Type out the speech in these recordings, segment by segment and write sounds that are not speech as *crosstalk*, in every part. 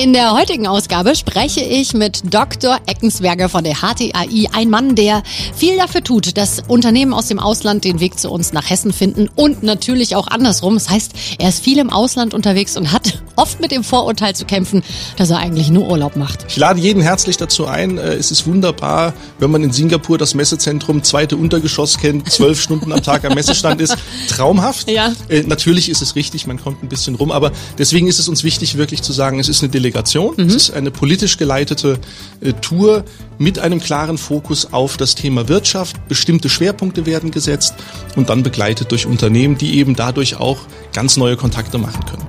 In der heutigen Ausgabe spreche ich mit Dr. Eckensberger von der HTAI, ein Mann, der viel dafür tut, dass Unternehmen aus dem Ausland den Weg zu uns nach Hessen finden und natürlich auch andersrum. Das heißt, er ist viel im Ausland unterwegs und hat *laughs* oft mit dem Vorurteil zu kämpfen, dass er eigentlich nur Urlaub macht. Ich lade jeden herzlich dazu ein. Äh, es ist wunderbar, wenn man in Singapur das Messezentrum zweite Untergeschoss kennt, zwölf Stunden am Tag am Messestand ist. *laughs* Traumhaft. Ja. Äh, natürlich ist es richtig, man kommt ein bisschen rum, aber deswegen ist es uns wichtig, wirklich zu sagen, es ist eine Delegation Delegation. Mhm. Es ist eine politisch geleitete äh, Tour mit einem klaren Fokus auf das Thema Wirtschaft. Bestimmte Schwerpunkte werden gesetzt und dann begleitet durch Unternehmen, die eben dadurch auch ganz neue Kontakte machen können.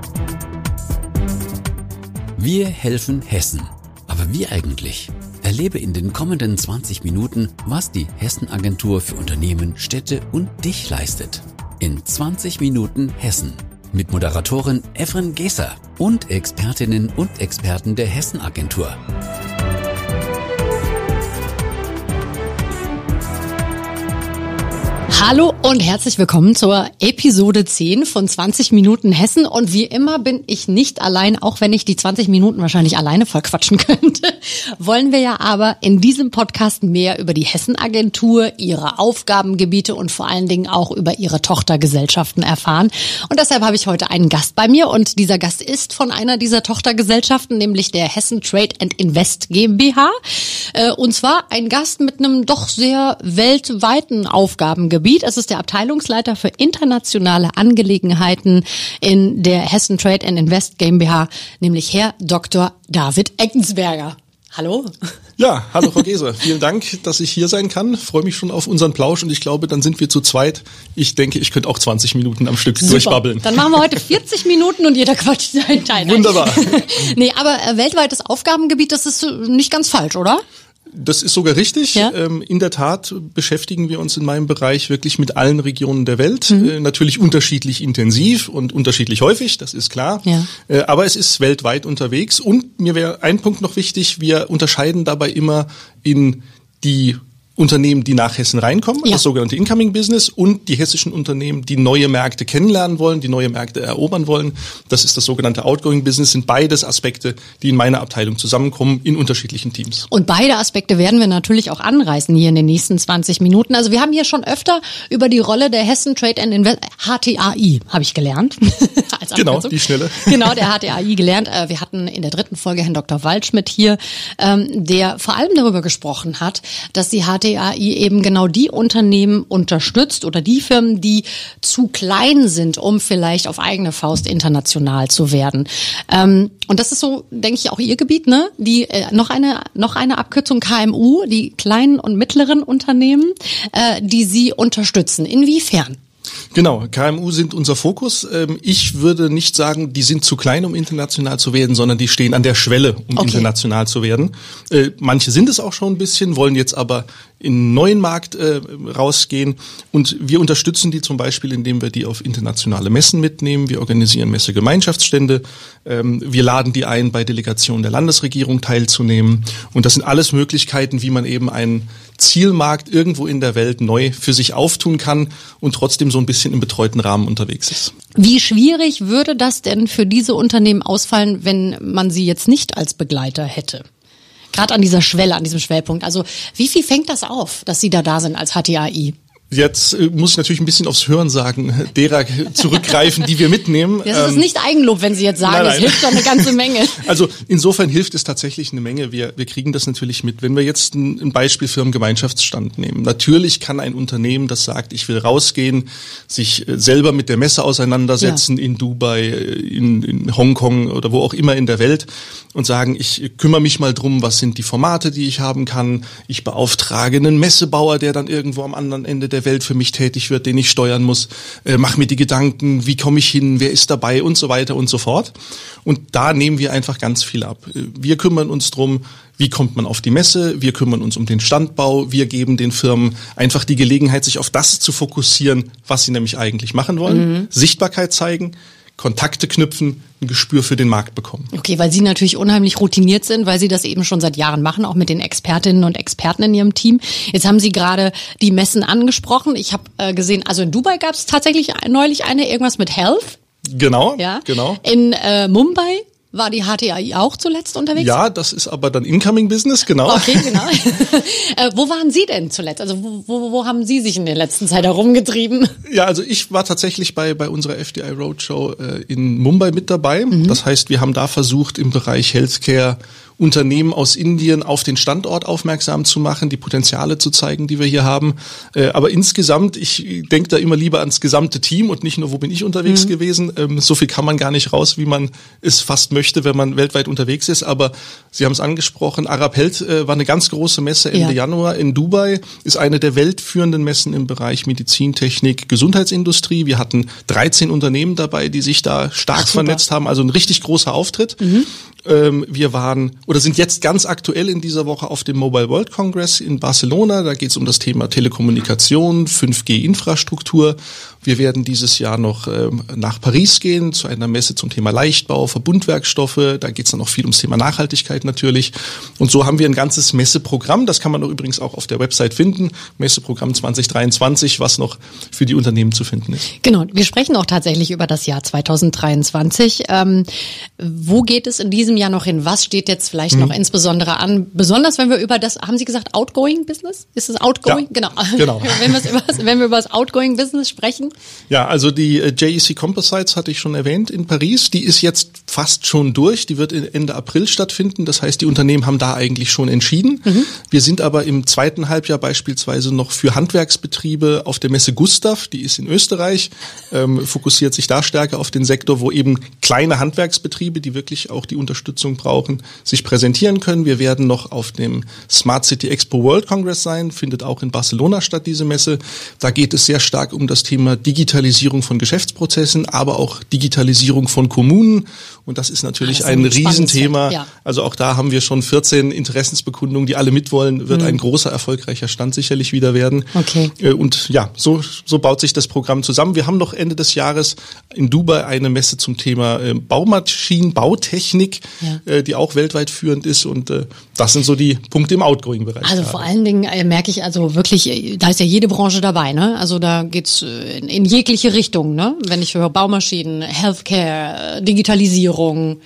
Wir helfen Hessen. Aber wie eigentlich? Erlebe in den kommenden 20 Minuten, was die Hessen-Agentur für Unternehmen, Städte und dich leistet. In 20 Minuten Hessen mit Moderatorin Efren Geser und Expertinnen und Experten der Hessen Agentur. Hallo und herzlich willkommen zur Episode 10 von 20 Minuten Hessen. Und wie immer bin ich nicht allein, auch wenn ich die 20 Minuten wahrscheinlich alleine vollquatschen *laughs* könnte. Wollen wir ja aber in diesem Podcast mehr über die Hessen-Agentur, ihre Aufgabengebiete und vor allen Dingen auch über ihre Tochtergesellschaften erfahren. Und deshalb habe ich heute einen Gast bei mir und dieser Gast ist von einer dieser Tochtergesellschaften, nämlich der Hessen Trade and Invest GmbH. Äh, und zwar ein Gast mit einem doch sehr weltweiten Aufgabengebiet. Gebiet. Es ist der Abteilungsleiter für internationale Angelegenheiten in der Hessen Trade and Invest GmbH, nämlich Herr Dr. David Eckensberger. Hallo. Ja, hallo Frau Geser. Vielen Dank, dass ich hier sein kann. Freue mich schon auf unseren Plausch und ich glaube, dann sind wir zu zweit. Ich denke, ich könnte auch 20 Minuten am Stück Super. durchbabbeln. Dann machen wir heute 40 Minuten und jeder quatscht seinen Teil. Wunderbar. *laughs* nee, aber äh, weltweites Aufgabengebiet, das ist nicht ganz falsch, oder? Das ist sogar richtig. Ja? Ähm, in der Tat beschäftigen wir uns in meinem Bereich wirklich mit allen Regionen der Welt. Mhm. Äh, natürlich unterschiedlich intensiv und unterschiedlich häufig, das ist klar. Ja. Äh, aber es ist weltweit unterwegs. Und mir wäre ein Punkt noch wichtig, wir unterscheiden dabei immer in die Unternehmen, die nach Hessen reinkommen, ja. das sogenannte Incoming Business, und die hessischen Unternehmen, die neue Märkte kennenlernen wollen, die neue Märkte erobern wollen. Das ist das sogenannte Outgoing Business, sind beides Aspekte, die in meiner Abteilung zusammenkommen, in unterschiedlichen Teams. Und beide Aspekte werden wir natürlich auch anreißen hier in den nächsten 20 Minuten. Also wir haben hier schon öfter über die Rolle der Hessen Trade and Invest, HTAI, habe ich gelernt. *laughs* Genau, die Schnelle. *laughs* Genau, der HTAI gelernt. Äh, wir hatten in der dritten Folge Herrn Dr. Waldschmidt hier, ähm, der vor allem darüber gesprochen hat, dass die HTAI BAI eben genau die Unternehmen unterstützt oder die Firmen, die zu klein sind, um vielleicht auf eigene Faust international zu werden. Ähm, und das ist so, denke ich, auch Ihr Gebiet, ne? Die äh, noch eine noch eine Abkürzung KMU, die kleinen und mittleren Unternehmen, äh, die Sie unterstützen. Inwiefern? Genau, KMU sind unser Fokus. Ähm, ich würde nicht sagen, die sind zu klein, um international zu werden, sondern die stehen an der Schwelle, um okay. international zu werden. Äh, manche sind es auch schon ein bisschen, wollen jetzt aber in einen neuen Markt äh, rausgehen. Und wir unterstützen die zum Beispiel, indem wir die auf internationale Messen mitnehmen. Wir organisieren Messegemeinschaftsstände. Ähm, wir laden die ein, bei Delegationen der Landesregierung teilzunehmen. Und das sind alles Möglichkeiten, wie man eben einen Zielmarkt irgendwo in der Welt neu für sich auftun kann und trotzdem so ein bisschen im betreuten Rahmen unterwegs ist. Wie schwierig würde das denn für diese Unternehmen ausfallen, wenn man sie jetzt nicht als Begleiter hätte? Gerade an dieser Schwelle, an diesem Schwellpunkt. Also wie viel fängt das auf, dass Sie da da sind als HTAI? Jetzt äh, muss ich natürlich ein bisschen aufs Hören sagen, *laughs* derer zurückgreifen, die wir mitnehmen. Das ist ähm, nicht Eigenlob, wenn Sie jetzt sagen, es hilft doch eine ganze Menge. *laughs* Also insofern hilft es tatsächlich eine Menge. Wir, wir kriegen das natürlich mit. Wenn wir jetzt ein, ein Beispiel für einen Gemeinschaftsstand nehmen. Natürlich kann ein Unternehmen, das sagt, ich will rausgehen, sich äh, selber mit der Messe auseinandersetzen ja. in Dubai, äh, in, in Hongkong oder wo auch immer in der Welt und sagen, ich kümmere mich mal drum, was sind die Formate, die ich haben kann. Ich beauftrage einen Messebauer, der dann irgendwo am anderen Ende der der Welt für mich tätig wird, den ich steuern muss. Äh, mach mir die Gedanken, wie komme ich hin, wer ist dabei und so weiter und so fort. Und da nehmen wir einfach ganz viel ab. Äh, wir kümmern uns drum, wie kommt man auf die Messe, wir kümmern uns um den Standbau, wir geben den Firmen einfach die Gelegenheit, sich auf das zu fokussieren, was sie nämlich eigentlich machen wollen, mhm. Sichtbarkeit zeigen, Kontakte knüpfen, ein Gespür für den Markt bekommen. Okay, weil Sie natürlich unheimlich routiniert sind, weil Sie das eben schon seit Jahren machen, auch mit den Expertinnen und Experten in Ihrem Team. Jetzt haben Sie gerade die Messen angesprochen. Ich habe äh, gesehen, also in Dubai gab es tatsächlich neulich eine, irgendwas mit Health. Genau, ja. genau. In äh, Mumbai War die HTI auch zuletzt unterwegs? Ja, das ist aber dann Incoming Business, genau. Okay, *laughs* genau. äh, wo waren Sie denn zuletzt? Also wo, wo, wo haben Sie sich in der letzten Zeit herumgetrieben? Ja, also ich war tatsächlich bei, bei unserer FDI Roadshow äh, in Mumbai mit dabei. Mhm. Das heißt, wir haben da versucht, im Bereich Healthcare Unternehmen aus Indien auf den Standort aufmerksam zu machen, die Potenziale zu zeigen, die wir hier haben. Äh, aber insgesamt, ich denke da immer lieber ans gesamte Team und nicht nur, wo bin ich unterwegs mhm. gewesen. Ähm, so viel kann man gar nicht raus, wie man es fast möchte, wenn man weltweit unterwegs ist. Aber Sie haben es angesprochen, Arab Health äh, war eine ganz große Messe Ende ja. Januar in Dubai, ist eine der weltführenden Messen im Bereich Medizintechnik, Gesundheitsindustrie. Wir hatten 13 Unternehmen dabei, die sich da stark Ach, vernetzt haben, also ein richtig großer Auftritt. Mhm. Ähm, wir waren oder sind jetzt ganz aktuell in dieser Woche auf dem Mobile World Congress in Barcelona. Da geht es um das Thema Telekommunikation, 5G-Infrastruktur. Wir werden dieses Jahr noch ähm, nach Paris gehen zu einer Messe zum Thema Leichtbau, Verbundwerkstoffe. Da geht es dann noch viel ums Thema Nachhaltigkeit natürlich. Und so haben wir ein ganzes Messeprogramm. Das kann man auch übrigens auch auf der Website finden. Messeprogramm 2023, was noch für die Unternehmen zu finden ist. Genau. Wir sprechen auch tatsächlich über das Jahr 2023. Ähm, wo geht es in diesem Jahr noch hin? Was steht jetzt vielleicht mhm. noch insbesondere an? Besonders wenn wir über das, haben Sie gesagt, Outgoing Business? Ist es Outgoing? Ja, genau. genau. *laughs* wenn, über, wenn wir über das Outgoing Business sprechen. Ja, also die äh, JEC Composites hatte ich schon erwähnt in Paris. Die ist jetzt fast schon durch. Die wird Ende April stattfinden. Das heißt, die Unternehmen haben da eigentlich schon entschieden. Mhm. Wir sind aber im zweiten Halbjahr beispielsweise noch für Handwerksbetriebe auf der Messe Gustav. Die ist in Österreich, ähm, fokussiert sich da stärker auf den Sektor, wo eben kleine Handwerksbetriebe, die wirklich auch die Unterstützung brauchen, sich präsentieren können. Wir werden noch auf dem Smart City Expo World Congress sein, findet auch in Barcelona statt, diese Messe. Da geht es sehr stark um das Thema Digitalisierung von Geschäftsprozessen, aber auch Digitalisierung von Kommunen. Und das ist natürlich ist ein, ein Riesenthema. Ja. Also auch da haben wir schon 14 Interessensbekundungen, die alle mitwollen. Wird mhm. ein großer, erfolgreicher Stand sicherlich wieder werden. Okay. Äh, und ja, so, so baut sich das Programm zusammen. Wir haben noch Ende des Jahres in Dubai eine Messe zum Thema äh, Baumaschinen, Bautechnik, ja. Äh, die auch weltweit führend ist. Und das sind so die Punkte im Outgoing-Bereich. Also vor allen Dingen merke ich also wirklich, da ist ja jede Branche dabei. Ne? Also da geht's in, jegliche Richtung, ne? Wenn ich höre Baumaschinen, Healthcare, Digitalisierung,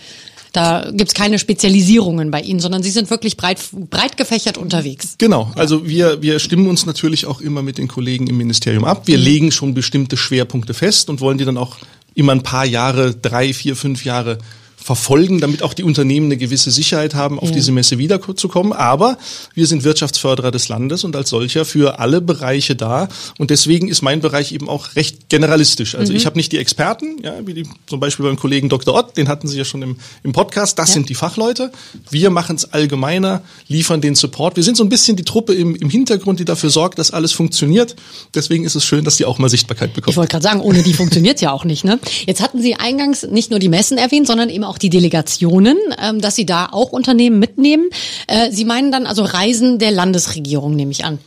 da gibt's keine Spezialisierungen bei Ihnen, sondern Sie sind wirklich breit, breit gefächert unterwegs. Genau, also wir, wir stimmen uns natürlich auch immer mit den Kollegen im Ministerium ab. Wir mhm. legen schon bestimmte Schwerpunkte fest und wollen die dann auch immer ein paar Jahre, drei, vier, fünf Jahre verfolgen, damit auch die Unternehmen eine gewisse Sicherheit haben, auf ja. diese Messe wiederzukommen. Aber wir sind Wirtschaftsförderer des Landes und als solcher für alle Bereiche da. Und deswegen ist mein Bereich eben auch recht generalistisch. Also mhm. ich habe nicht die Experten, ja, wie die, zum Beispiel beim Kollegen Dr. Ott, den hatten Sie ja schon im, im Podcast. Das ja. sind die Fachleute. Wir machen es allgemeiner, liefern den Support. Wir sind so ein bisschen die Truppe im, im Hintergrund, die dafür sorgt, dass alles funktioniert. Deswegen ist es schön, dass die auch mal Sichtbarkeit bekommen. Ich wollte gerade sagen, ohne die funktioniert ja auch nicht. Ne? Jetzt hatten Sie eingangs nicht nur die Messen erwähnt, sondern eben auch auch die Delegationen, ähm, dass Sie da auch Unternehmen mitnehmen. Äh, Sie meinen dann also Reisen der Landesregierung, nehme ich an.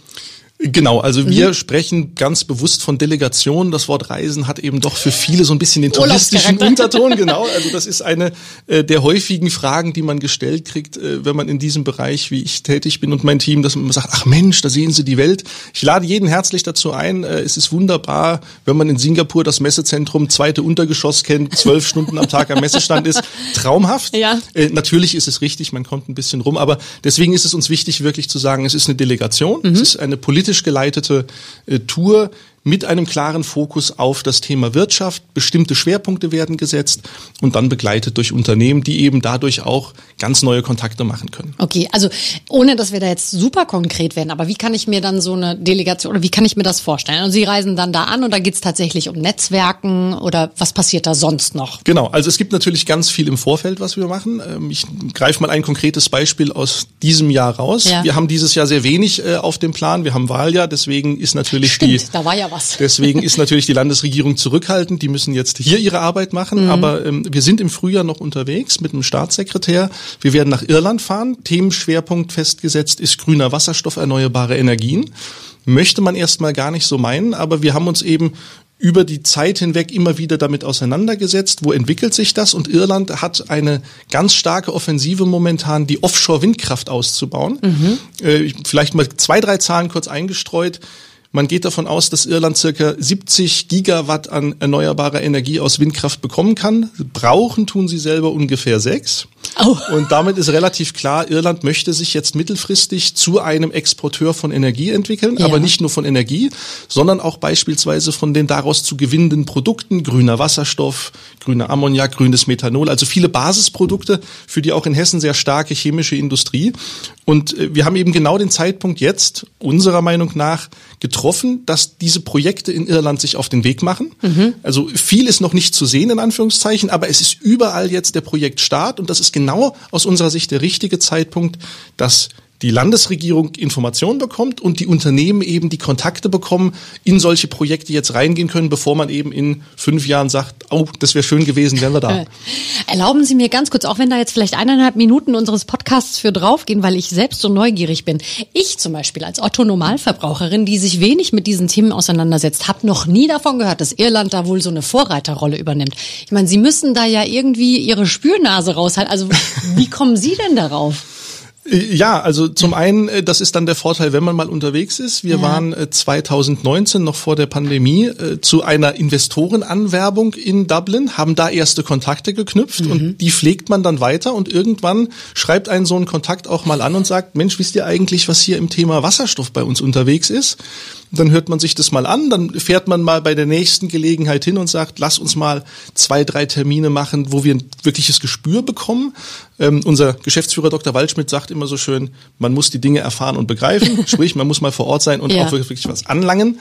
Genau, also wir mhm. sprechen ganz bewusst von Delegation. Das Wort Reisen hat eben doch für viele so ein bisschen den touristischen *laughs* Unterton. Genau, also das ist eine äh, der häufigen Fragen, die man gestellt kriegt, äh, wenn man in diesem Bereich, wie ich tätig bin und mein Team, dass man sagt, ach Mensch, da sehen Sie die Welt. Ich lade jeden herzlich dazu ein. Äh, es ist wunderbar, wenn man in Singapur das Messezentrum zweite Untergeschoss kennt, zwölf *laughs* Stunden am Tag am Messestand ist. Traumhaft. Ja. Äh, natürlich ist es richtig, man kommt ein bisschen rum, aber deswegen ist es uns wichtig, wirklich zu sagen, es ist eine Delegation, mhm. es ist eine politische politisch geleitete äh, Tour mit einem klaren Fokus auf das Thema Wirtschaft. Bestimmte Schwerpunkte werden gesetzt und dann begleitet durch Unternehmen, die eben dadurch auch ganz neue Kontakte machen können. Okay, also ohne dass wir da jetzt super konkret werden, aber wie kann ich mir dann so eine Delegation oder wie kann ich mir das vorstellen? Und Sie reisen dann da an und da geht es tatsächlich um Netzwerken oder was passiert da sonst noch? Genau, also es gibt natürlich ganz viel im Vorfeld, was wir machen. Ähm, ich greife mal ein konkretes Beispiel aus diesem Jahr raus. Ja. Wir haben dieses Jahr sehr wenig äh, auf dem Plan. Wir haben Wahljahr, deswegen ist natürlich Stimmt, die. Da war ja was was. *laughs* Deswegen ist natürlich die Landesregierung zurückhaltend. Die müssen jetzt hier ihre Arbeit machen. Mhm. Aber ähm, wir sind im Frühjahr noch unterwegs mit einem Staatssekretär. Wir werden nach Irland fahren. Themenschwerpunkt festgesetzt ist grüner Wasserstoff, erneuerbare Energien. Möchte man erstmal gar nicht so meinen, aber wir haben uns eben über die Zeit hinweg immer wieder damit auseinandergesetzt, wo entwickelt sich das und Irland hat eine ganz starke Offensive momentan, die Offshore-Windkraft auszubauen. Mhm. Äh, vielleicht mal zwei, drei Zahlen kurz eingestreut. Man geht davon aus, dass Irland circa 70 Gigawatt an erneuerbarer Energie aus Windkraft bekommen kann. Brauchen tun sie selber ungefähr sechs. Oh. Und damit ist relativ klar, Irland möchte sich jetzt mittelfristig zu einem Exporteur von Energie entwickeln, ja. aber nicht nur von Energie, sondern auch beispielsweise von den daraus zu gewinnenden Produkten, grüner Wasserstoff, grüner Ammoniak, grünes Methanol, also viele Basisprodukte, für die auch in Hessen sehr starke chemische Industrie. Und äh, wir haben eben genau den Zeitpunkt jetzt, unserer Meinung nach, getroffen, dass diese Projekte in Irland sich auf den Weg machen. Mhm. Also viel ist noch nicht zu sehen, in Anführungszeichen, aber es ist überall jetzt der Projektstart und das ist genau aus unserer Sicht der richtige Zeitpunkt, dass die Landesregierung Informationen bekommt und die Unternehmen eben die Kontakte bekommen, in solche Projekte jetzt reingehen können, bevor man eben in fünf Jahren sagt, oh, das wäre schön gewesen, wären wir da. Erlauben Sie mir ganz kurz, auch wenn da jetzt vielleicht eineinhalb Minuten unseres Podcasts für draufgehen, weil ich selbst so neugierig bin. Ich zum Beispiel als Otto-Normalverbraucherin, die sich wenig mit diesen Themen auseinandersetzt, habe noch nie davon gehört, dass Irland da wohl so eine Vorreiterrolle übernimmt. Ich meine, Sie müssen da ja irgendwie Ihre Spürnase raushalten. Also wie kommen Sie denn darauf? Ja, also zum einen, äh, das ist dann der Vorteil, wenn man mal unterwegs ist. Wir ja. waren 2019 äh, noch vor der Pandemie äh, zu einer Investorenanwerbung in Dublin, haben da erste Kontakte geknüpft mhm. und die pflegt man dann weiter und irgendwann schreibt einen so einen Kontakt auch mal an und sagt, Mensch, wisst ihr eigentlich, was hier im Thema Wasserstoff bei uns unterwegs ist? Dann hört man sich das mal an, dann fährt man mal bei der nächsten Gelegenheit hin und sagt, lass uns mal zwei, drei Termine machen, wo wir ein wirkliches Gespür bekommen. Ähm, unser Geschäftsführer Dr. Waldschmidt sagt immer so schön, man muss die Dinge erfahren und begreifen, *laughs* sprich, man muss mal vor Ort sein und ja. auch wirklich was anlangen.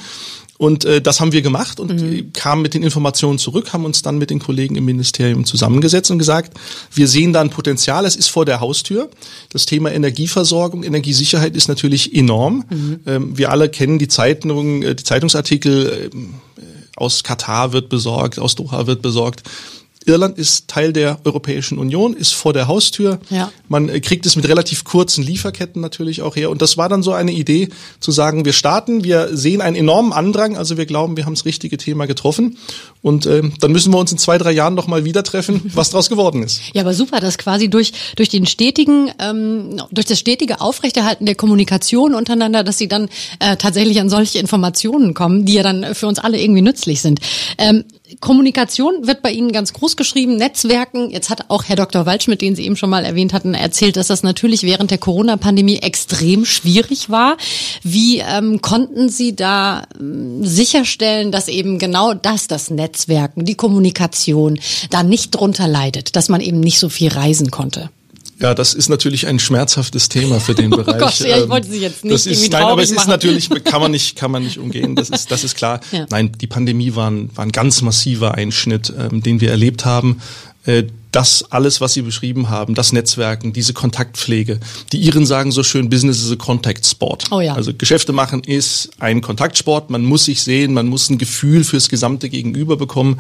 Und äh, das haben wir gemacht und mhm. kamen mit den Informationen zurück, haben uns dann mit den Kollegen im Ministerium zusammengesetzt und gesagt, wir sehen da ein Potenzial, es ist vor der Haustür. Das Thema Energieversorgung, Energiesicherheit ist natürlich enorm. Mhm. Ähm, wir alle kennen die Zeitungen, äh, die Zeitungsartikel, äh, aus Katar wird besorgt, aus Doha wird besorgt. Irland ist Teil der Europäischen Union, ist vor der Haustür. Ja. Man äh, kriegt es mit relativ kurzen Lieferketten natürlich auch her. Und das war dann so eine Idee, zu sagen, wir starten, wir sehen einen enormen Andrang, also wir glauben, wir haben das richtige Thema getroffen. Und äh, dann müssen wir uns in zwei, drei Jahren noch mal wieder treffen, *laughs* was daraus geworden ist. Ja, aber super, dass quasi durch, durch den stetigen, ähm, durch das stetige Aufrechterhalten der Kommunikation untereinander, dass sie dann äh, tatsächlich an solche Informationen kommen, die ja dann für uns alle irgendwie nützlich sind. Ähm, Kommunikation wird bei Ihnen ganz groß geschrieben, Netzwerken. Jetzt hat auch Herr Dr. Waldschmidt, den Sie eben schon mal erwähnt hatten, erzählt, dass das natürlich während der Corona-Pandemie extrem schwierig war. Wie ähm, konnten Sie da ähm, sicherstellen, dass eben genau das, das Netzwerken, die Kommunikation da nicht drunter leidet, dass man eben nicht so viel reisen konnte? Ja, das ist natürlich ein schmerzhaftes Thema für den *laughs* Bereich. Oh Gott, ja, ich ähm, wollte Sie jetzt nicht das ist, Nein, aber es machen. ist natürlich, *laughs* kann man nicht, kann man nicht umgehen. Das ist, das ist klar. Ja. Nein, die Pandemie war ein, war ein ganz massiver Einschnitt, ähm, den wir erlebt haben. Äh, das alles, was Sie beschrieben haben, das Netzwerken, diese Kontaktpflege. Die Iren sagen so schön, Business is a Contact Sport. Oh ja. Also Geschäfte machen ist ein Kontaktsport. Man muss sich sehen, man muss ein Gefühl fürs gesamte Gegenüber bekommen.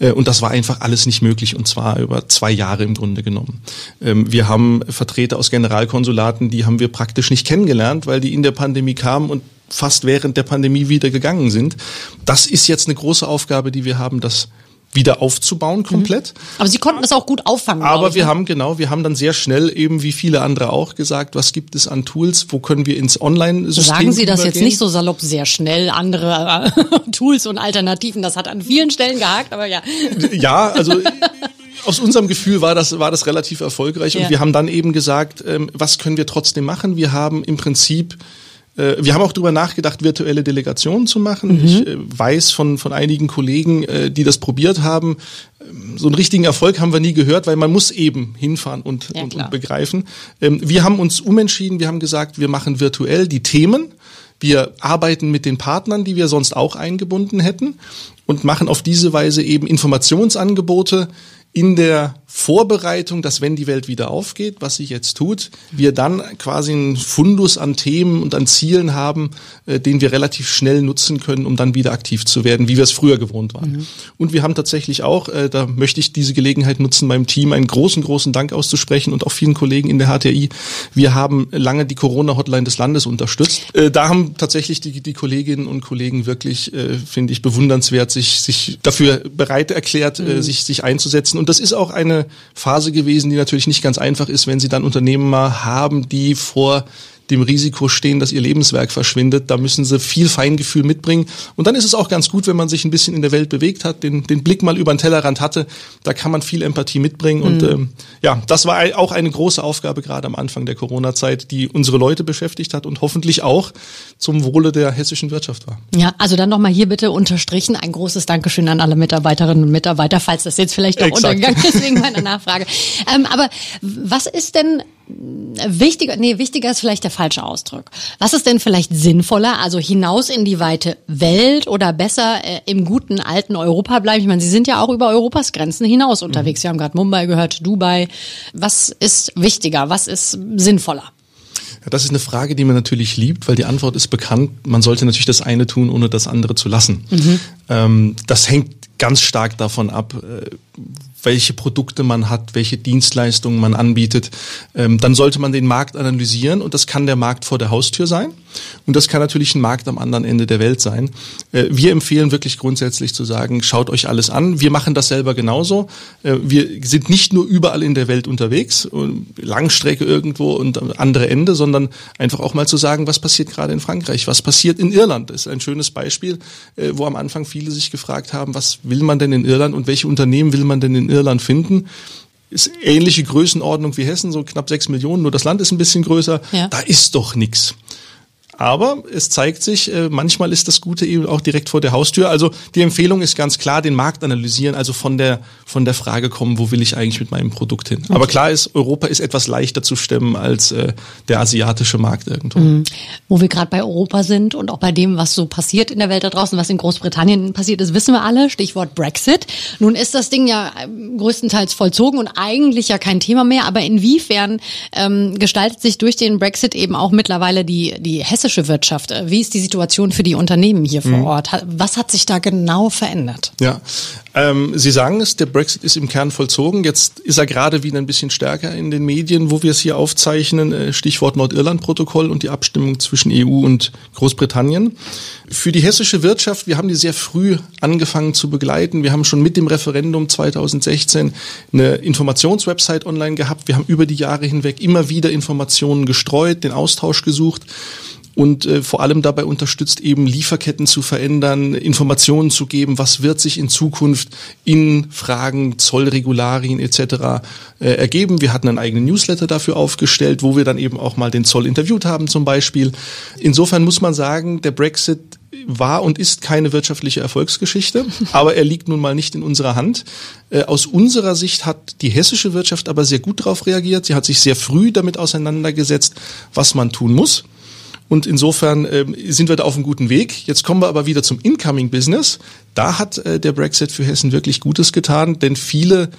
Äh, und das war einfach alles nicht möglich und zwar über zwei Jahre im Grunde genommen. Ähm, wir haben Vertreter aus Generalkonsulaten, die haben wir praktisch nicht kennengelernt, weil die in der Pandemie kamen und fast während der Pandemie wieder gegangen sind. Das ist jetzt eine große Aufgabe, die wir haben, das wieder aufzubauen komplett. Mhm. Aber Sie konnten das auch gut auffangen. Aber wir ne? haben genau, wir haben dann sehr schnell eben wie viele andere auch gesagt, was gibt es an Tools, wo können wir ins Online-System Sagen Sie das übergehen? jetzt nicht so salopp, sehr schnell andere äh, *laughs* Tools und Alternativen. Das hat an vielen Stellen gehakt, aber ja. *laughs* Ja, also aus unserem Gefühl war das, war das relativ erfolgreich ja. und wir haben dann eben gesagt, ähm, was können wir trotzdem machen? Wir haben im Prinzip wir haben auch darüber nachgedacht, virtuelle Delegationen zu machen. Mhm. Ich äh, weiß von, von einigen Kollegen, äh, die das probiert haben. Ähm, so einen richtigen Erfolg haben wir nie gehört, weil man muss eben hinfahren und, ja, und, und begreifen. Ähm, wir haben uns umentschieden. Wir haben gesagt, wir machen virtuell die Themen. Wir arbeiten mit den Partnern, die wir sonst auch eingebunden hätten und machen auf diese Weise eben Informationsangebote, in der Vorbereitung, dass wenn die Welt wieder aufgeht, was sie jetzt tut, wir dann quasi einen Fundus an Themen und an Zielen haben, äh, den wir relativ schnell nutzen können, um dann wieder aktiv zu werden, wie wir es früher gewohnt waren. Mhm. Und wir haben tatsächlich auch, äh, da möchte ich diese Gelegenheit nutzen, meinem Team einen großen, großen Dank auszusprechen und auch vielen Kollegen in der HTI. Wir haben lange die Corona-Hotline des Landes unterstützt. Äh, da haben tatsächlich die, die Kolleginnen und Kollegen wirklich, äh, finde ich, bewundernswert, sich, sich dafür bereit erklärt, äh, mhm. sich, sich einzusetzen. Und das ist auch eine Phase gewesen, die natürlich nicht ganz einfach ist, wenn Sie dann Unternehmer haben, die vor dem Risiko stehen, dass ihr Lebenswerk verschwindet. Da müssen sie viel Feingefühl mitbringen. Und dann ist es auch ganz gut, wenn man sich ein bisschen in der Welt bewegt hat, den, den Blick mal über den Tellerrand hatte. Da kann man viel Empathie mitbringen. Mhm. Und ähm, ja, das war auch eine große Aufgabe gerade am Anfang der Corona-Zeit, die unsere Leute beschäftigt hat und hoffentlich auch zum Wohle der hessischen Wirtschaft war. Ja, also dann nochmal hier bitte unterstrichen. Ein großes Dankeschön an alle Mitarbeiterinnen und Mitarbeiter, falls das jetzt vielleicht noch untergegangen ist wegen meiner Nachfrage. Ähm, aber was ist denn wichtiger, nee, wichtiger ist vielleicht der falsche Ausdruck. Was ist denn vielleicht sinnvoller? Also hinaus in die weite Welt oder besser äh, im guten alten Europa bleiben? Ich meine, Sie sind ja auch über Europas Grenzen hinaus unterwegs. Sie haben gerade Mumbai gehört, Dubai. Was ist wichtiger? Was ist sinnvoller? Ja, das ist eine Frage, die man natürlich liebt, weil die Antwort ist bekannt. Man sollte natürlich das eine tun, ohne das andere zu lassen. Mhm. Ähm, das hängt ganz stark davon ab, äh, welche Produkte man hat, welche Dienstleistungen man anbietet, ähm, dann sollte man den Markt analysieren und das kann der Markt vor der Haustür sein und das kann natürlich ein Markt am anderen Ende der Welt sein. Äh, wir empfehlen wirklich grundsätzlich zu sagen, schaut euch alles an. Wir machen das selber genauso. Äh, wir sind nicht nur überall in der Welt unterwegs, Langstrecke irgendwo und andere Ende, sondern einfach auch mal zu sagen, was passiert gerade in Frankreich, was passiert in Irland. Das ist ein schönes Beispiel, äh, wo am Anfang viele sich gefragt haben, was will man denn in Irland und welche Unternehmen will man denn in Irland finden? Ist ähnliche Größenordnung wie Hessen, so knapp sechs Millionen, nur das Land ist ein bisschen größer. Ja. Da ist doch nichts. Aber es zeigt sich, äh, manchmal ist das Gute eben auch direkt vor der Haustür. Also die Empfehlung ist ganz klar, den Markt analysieren, also von der, von der Frage kommen, wo will ich eigentlich mit meinem Produkt hin. Aber klar ist, Europa ist etwas leichter zu stemmen als äh, der asiatische Markt irgendwo. Mhm. Wo wir gerade bei Europa sind und auch bei dem, was so passiert in der Welt da draußen, was in Großbritannien passiert ist, wissen wir alle, Stichwort Brexit. Nun ist das Ding ja ähm, größtenteils vollzogen und eigentlich ja kein Thema mehr, aber inwiefern ähm, gestaltet sich durch den Brexit eben auch mittlerweile die, die hessische hessische Wirtschaft? Wie ist die Situation für die Unternehmen hier vor mhm. Ort? Was hat sich da genau verändert? Ja, ähm, Sie sagen es, der Brexit ist im Kern vollzogen. Jetzt ist er gerade wieder ein bisschen stärker in den Medien, wo wir es hier aufzeichnen. Äh, Stichwort Nordirland-Protokoll und die Abstimmung zwischen EU und Großbritannien. Für die hessische Wirtschaft, wir haben die sehr früh angefangen zu begleiten. Wir haben schon mit dem Referendum 2016 eine Informationswebsite online gehabt. Wir haben über die Jahre hinweg immer wieder Informationen gestreut, den Austausch gesucht und äh, vor allem dabei unterstützt, eben Lieferketten zu verändern, Informationen zu geben, was wird sich in Zukunft in Fragen Zollregularien etc. Äh, ergeben. Wir hatten einen eigenen Newsletter dafür aufgestellt, wo wir dann eben auch mal den Zoll interviewt haben zum Beispiel. Insofern muss man sagen, der Brexit war und ist keine wirtschaftliche Erfolgsgeschichte, *laughs* aber er liegt nun mal nicht in unserer Hand. Äh, aus unserer Sicht hat die hessische Wirtschaft aber sehr gut darauf reagiert. Sie hat sich sehr früh damit auseinandergesetzt, was man tun muss. Und insofern äh, sind wir da auf einem guten Weg. Jetzt kommen wir aber wieder zum Incoming-Business. Da hat äh, der Brexit für Hessen wirklich Gutes getan, denn viele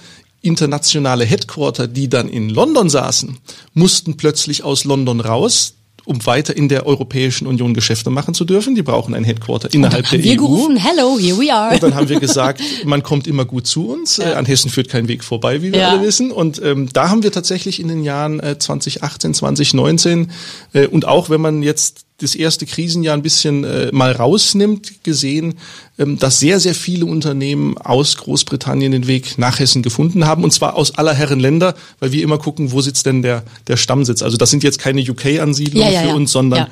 internationale Headquarter, die dann in London saßen, mussten plötzlich aus London raus um weiter in der Europäischen Union Geschäfte machen zu dürfen. Die brauchen ein Headquarter innerhalb der EU. Wir gerufen, hello, here we are. Und dann haben wir gesagt, *laughs* man kommt immer gut zu uns. Ja. An Hessen führt kein Weg vorbei, wie wir ja. alle wissen. Und ähm, da haben wir tatsächlich in den Jahren äh, 2018, 2019 äh, und auch wenn man jetzt das erste Krisenjahr ein bisschen äh, mal rausnimmt, gesehen, ähm, dass sehr, sehr viele Unternehmen aus Großbritannien den Weg nach Hessen gefunden haben. Und zwar aus aller Herren Länder, weil wir immer gucken, wo sitzt denn der, der Stammsitz. Also das sind jetzt keine UK-Ansiedlungen ja, ja, für uns, sondern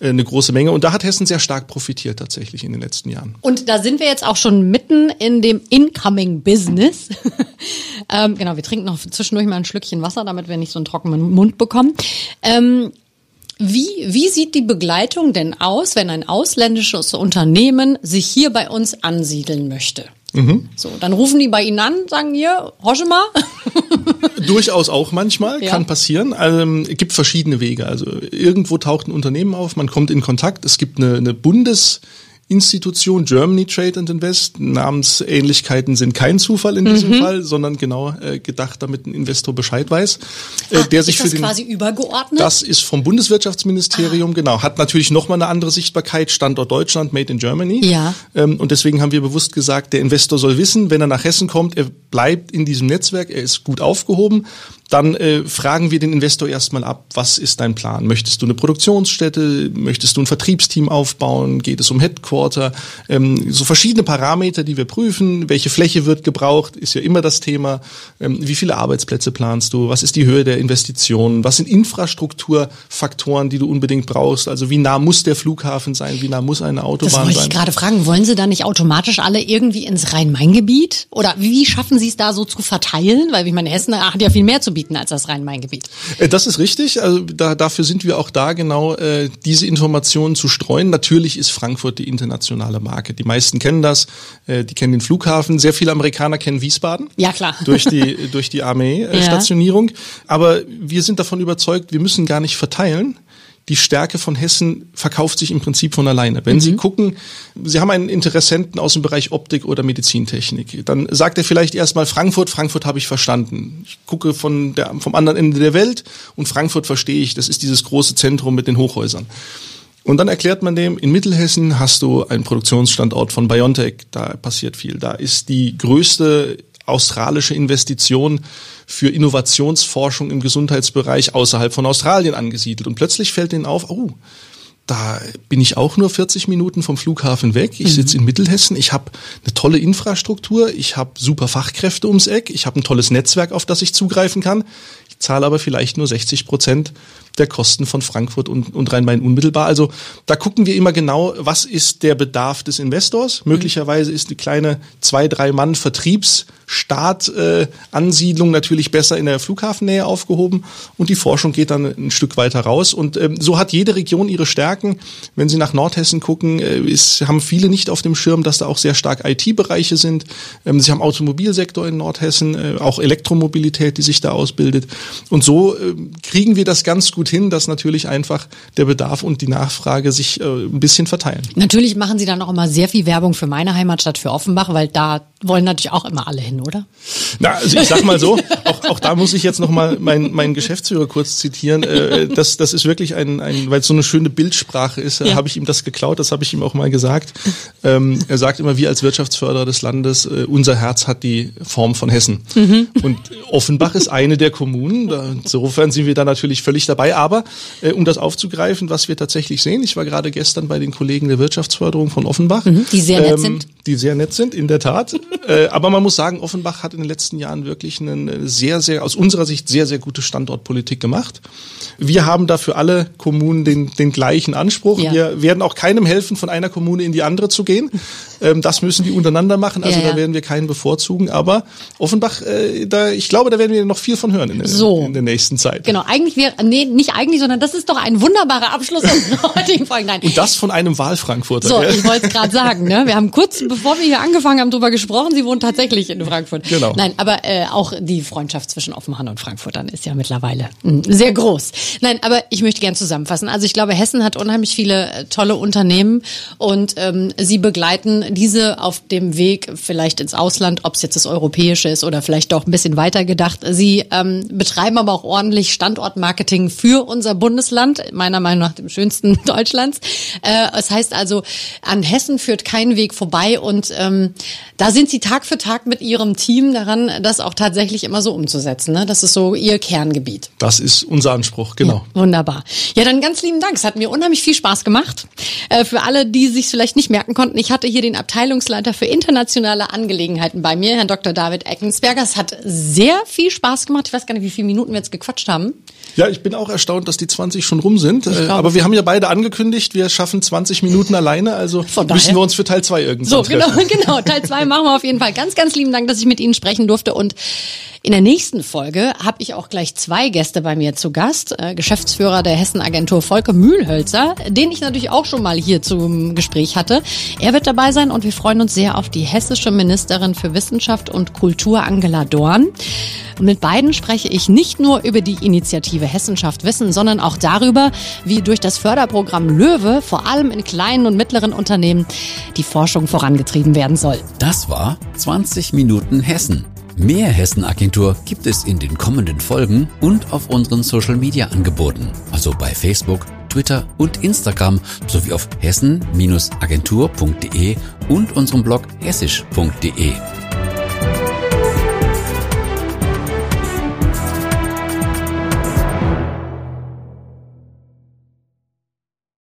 äh, eine große Menge. Und da hat Hessen sehr stark profitiert tatsächlich in den letzten Jahren. Und da sind wir jetzt auch schon mitten in dem Incoming Business. *laughs* ähm, genau, wir trinken noch zwischendurch mal ein Schlückchen Wasser, damit wir nicht so einen trockenen Mund bekommen. Ähm, wie, wie sieht die Begleitung denn aus, wenn ein ausländisches Unternehmen sich hier bei uns ansiedeln möchte? Mhm. So, dann rufen die bei Ihnen an, sagen hier, hosche mal. *laughs* Durchaus auch manchmal, ja. kann passieren. Also, es gibt verschiedene Wege. Also irgendwo taucht ein Unternehmen auf, man kommt in Kontakt. Es gibt eine, eine Bundes Institution, Germany Trade and Invest. Namensähnlichkeiten sind kein Zufall in diesem mhm. Fall, sondern genau äh, gedacht, damit ein Investor Bescheid weiß. Äh, Ach, der sich für den, quasi übergeordnet? Das ist vom Bundeswirtschaftsministerium, ah. genau. Hat natürlich nochmal eine andere Sichtbarkeit, Standort Deutschland, Made in Germany. Ja. Ähm, und deswegen haben wir bewusst gesagt, der Investor soll wissen, wenn er nach Hessen kommt, er bleibt in diesem Netzwerk, er ist gut aufgehoben. Dann äh, fragen wir den Investor erstmal ab, was ist dein Plan? Möchtest du eine Produktionsstätte? Möchtest du ein Vertriebsteam aufbauen? Geht es um Headquarter? Ähm, so verschiedene Parameter, die wir prüfen. Welche Fläche wird gebraucht? Ist ja immer das Thema. Ähm, wie viele Arbeitsplätze planst du? Was ist die Höhe der Investitionen? Was sind Infrastrukturfaktoren, die du unbedingt brauchst? Also wie nah muss der Flughafen sein? Wie nah muss eine Autobahn sein? Das wollte sein? ich gerade fragen. Wollen Sie da nicht automatisch alle irgendwie ins Rhein-Main-Gebiet? Oder wie schaffen Sie es da so zu verteilen? Weil ich meine, Hessen hat ja viel mehr zu bieten als das Rhein-Main-Gebiet. Äh, das ist richtig. Also da, dafür sind wir auch da, genau äh, diese Informationen zu streuen. Natürlich ist Frankfurt die internationale Marke. Die meisten kennen das, äh, die kennen den Flughafen. Sehr viele Amerikaner kennen Wiesbaden. Ja, klar. Durch die, *laughs* durch die Armee-Stationierung. Ja. Aber wir sind davon überzeugt, wir müssen gar nicht verteilen die Stärke von Hessen verkauft sich im Prinzip von alleine. Wenn mhm. Sie gucken, Sie haben einen Interessenten aus dem Bereich Optik oder Medizintechnik, dann sagt er vielleicht erstmal Frankfurt, Frankfurt habe ich verstanden. Ich gucke von der, vom anderen Ende der Welt und Frankfurt verstehe ich, das ist dieses große Zentrum mit den Hochhäusern. Und dann erklärt man dem, in Mittelhessen hast du einen Produktionsstandort von BioNTech, da passiert viel. Da ist die größte australische Investition für Innovationsforschung im Gesundheitsbereich außerhalb von Australien angesiedelt. Und plötzlich fällt ihnen auf, oh, da bin ich auch nur 40 Minuten vom Flughafen weg. Ich sitze in Mittelhessen. Ich habe eine tolle Infrastruktur. Ich habe super Fachkräfte ums Eck. Ich habe ein tolles Netzwerk, auf das ich zugreifen kann. Ich zahle aber vielleicht nur 60 Prozent der Kosten von Frankfurt und, und Rhein-Main unmittelbar. Also da gucken wir immer genau, was ist der Bedarf des Investors. Möglicherweise ist die kleine zwei, drei Mann Vertriebsstart-Ansiedlung äh, natürlich besser in der Flughafennähe aufgehoben und die Forschung geht dann ein Stück weiter raus. Und ähm, so hat jede Region ihre Stärken. Wenn Sie nach Nordhessen gucken, äh, ist, haben viele nicht auf dem Schirm, dass da auch sehr stark IT-Bereiche sind. Ähm, Sie haben Automobilsektor in Nordhessen, äh, auch Elektromobilität, die sich da ausbildet. Und so äh, kriegen wir das ganz gut gut hin, dass natürlich einfach der Bedarf und die Nachfrage sich äh, ein bisschen verteilen. Natürlich machen Sie dann auch immer sehr viel Werbung für meine Heimatstadt, für Offenbach, weil da wollen natürlich auch immer alle hin, oder? Na, also ich sag mal so, auch, auch da muss ich jetzt nochmal meinen mein Geschäftsführer kurz zitieren. Äh, das, das ist wirklich ein, ein weil es so eine schöne Bildsprache ist, äh, ja. habe ich ihm das geklaut, das habe ich ihm auch mal gesagt. Ähm, er sagt immer, wir als Wirtschaftsförderer des Landes, äh, unser Herz hat die Form von Hessen. Mhm. Und Offenbach ist eine der Kommunen, insofern sind wir da natürlich völlig dabei aber äh, um das aufzugreifen, was wir tatsächlich sehen, ich war gerade gestern bei den Kollegen der Wirtschaftsförderung von Offenbach. Mhm, die sehr nett ähm, sind. Die sehr nett sind, in der Tat. *laughs* äh, aber man muss sagen, Offenbach hat in den letzten Jahren wirklich eine sehr, sehr, aus unserer Sicht sehr, sehr gute Standortpolitik gemacht. Wir haben da für alle Kommunen den, den gleichen Anspruch. Ja. Wir werden auch keinem helfen, von einer Kommune in die andere zu gehen. *laughs* Ähm, das müssen die untereinander machen. Also ja, ja. da werden wir keinen bevorzugen. Aber Offenbach, äh, da, ich glaube, da werden wir noch viel von hören in, so. in der nächsten Zeit. Genau, eigentlich wäre, nee, nicht eigentlich, sondern das ist doch ein wunderbarer Abschluss *laughs* unserer heutigen Folge. Nein. Und das von einem Wahlfrankfurter. So, ich wollte es gerade sagen. Ne? Wir haben kurz, bevor wir hier angefangen haben, drüber gesprochen. Sie wohnt tatsächlich in Frankfurt. Genau. Nein, aber äh, auch die Freundschaft zwischen Offenbach und Frankfurtern ist ja mittlerweile mh, hm, sehr groß. Nein, aber ich möchte gern zusammenfassen. Also ich glaube, Hessen hat unheimlich viele äh, tolle Unternehmen und ähm, sie begleiten diese auf dem Weg vielleicht ins Ausland, ob es jetzt das europäische ist oder vielleicht doch ein bisschen weiter gedacht. Sie ähm, betreiben aber auch ordentlich Standortmarketing für unser Bundesland, meiner Meinung nach dem schönsten *laughs* Deutschlands. Äh, das heißt also, an Hessen führt kein Weg vorbei und ähm, da sind sie Tag für Tag mit ihrem Team daran, das auch tatsächlich immer so umzusetzen. Ne? Das ist so ihr Kerngebiet. Das ist unser Anspruch, genau. Ja, wunderbar. Ja, dann ganz lieben Dank. Es hat mir unheimlich viel Spaß gemacht. Äh, für alle, die sich vielleicht nicht merken konnten, ich hatte hier den Abteilungsleiter für internationale Angelegenheiten bei mir, Herrn Dr. David Eckensberger. Es hat sehr viel Spaß gemacht. Ich weiß gar nicht, wie viele Minuten wir jetzt gequatscht haben. Ja, ich bin auch erstaunt, dass die 20 schon rum sind. Äh, aber wir haben ja beide angekündigt, wir schaffen 20 Minuten alleine, also müssen wir uns für Teil 2 irgendwann So, genau, *laughs* genau. Teil 2 machen wir auf jeden Fall. Ganz, ganz lieben Dank, dass ich mit Ihnen sprechen durfte und in der nächsten Folge habe ich auch gleich zwei Gäste bei mir zu Gast. Äh, Geschäftsführer der Hessen-Agentur Volker Mühlhölzer, den ich natürlich auch schon mal hier zum Gespräch hatte. Er wird dabei sein und wir freuen uns sehr auf die hessische Ministerin für Wissenschaft und Kultur Angela Dorn. Und mit beiden spreche ich nicht nur über die Initiative Hessenschaft Wissen, sondern auch darüber, wie durch das Förderprogramm Löwe vor allem in kleinen und mittleren Unternehmen die Forschung vorangetrieben werden soll. Das war 20 Minuten Hessen. Mehr Hessen-Agentur gibt es in den kommenden Folgen und auf unseren Social-Media-Angeboten, also bei Facebook, Twitter und Instagram sowie auf hessen-agentur.de und unserem Blog hessisch.de.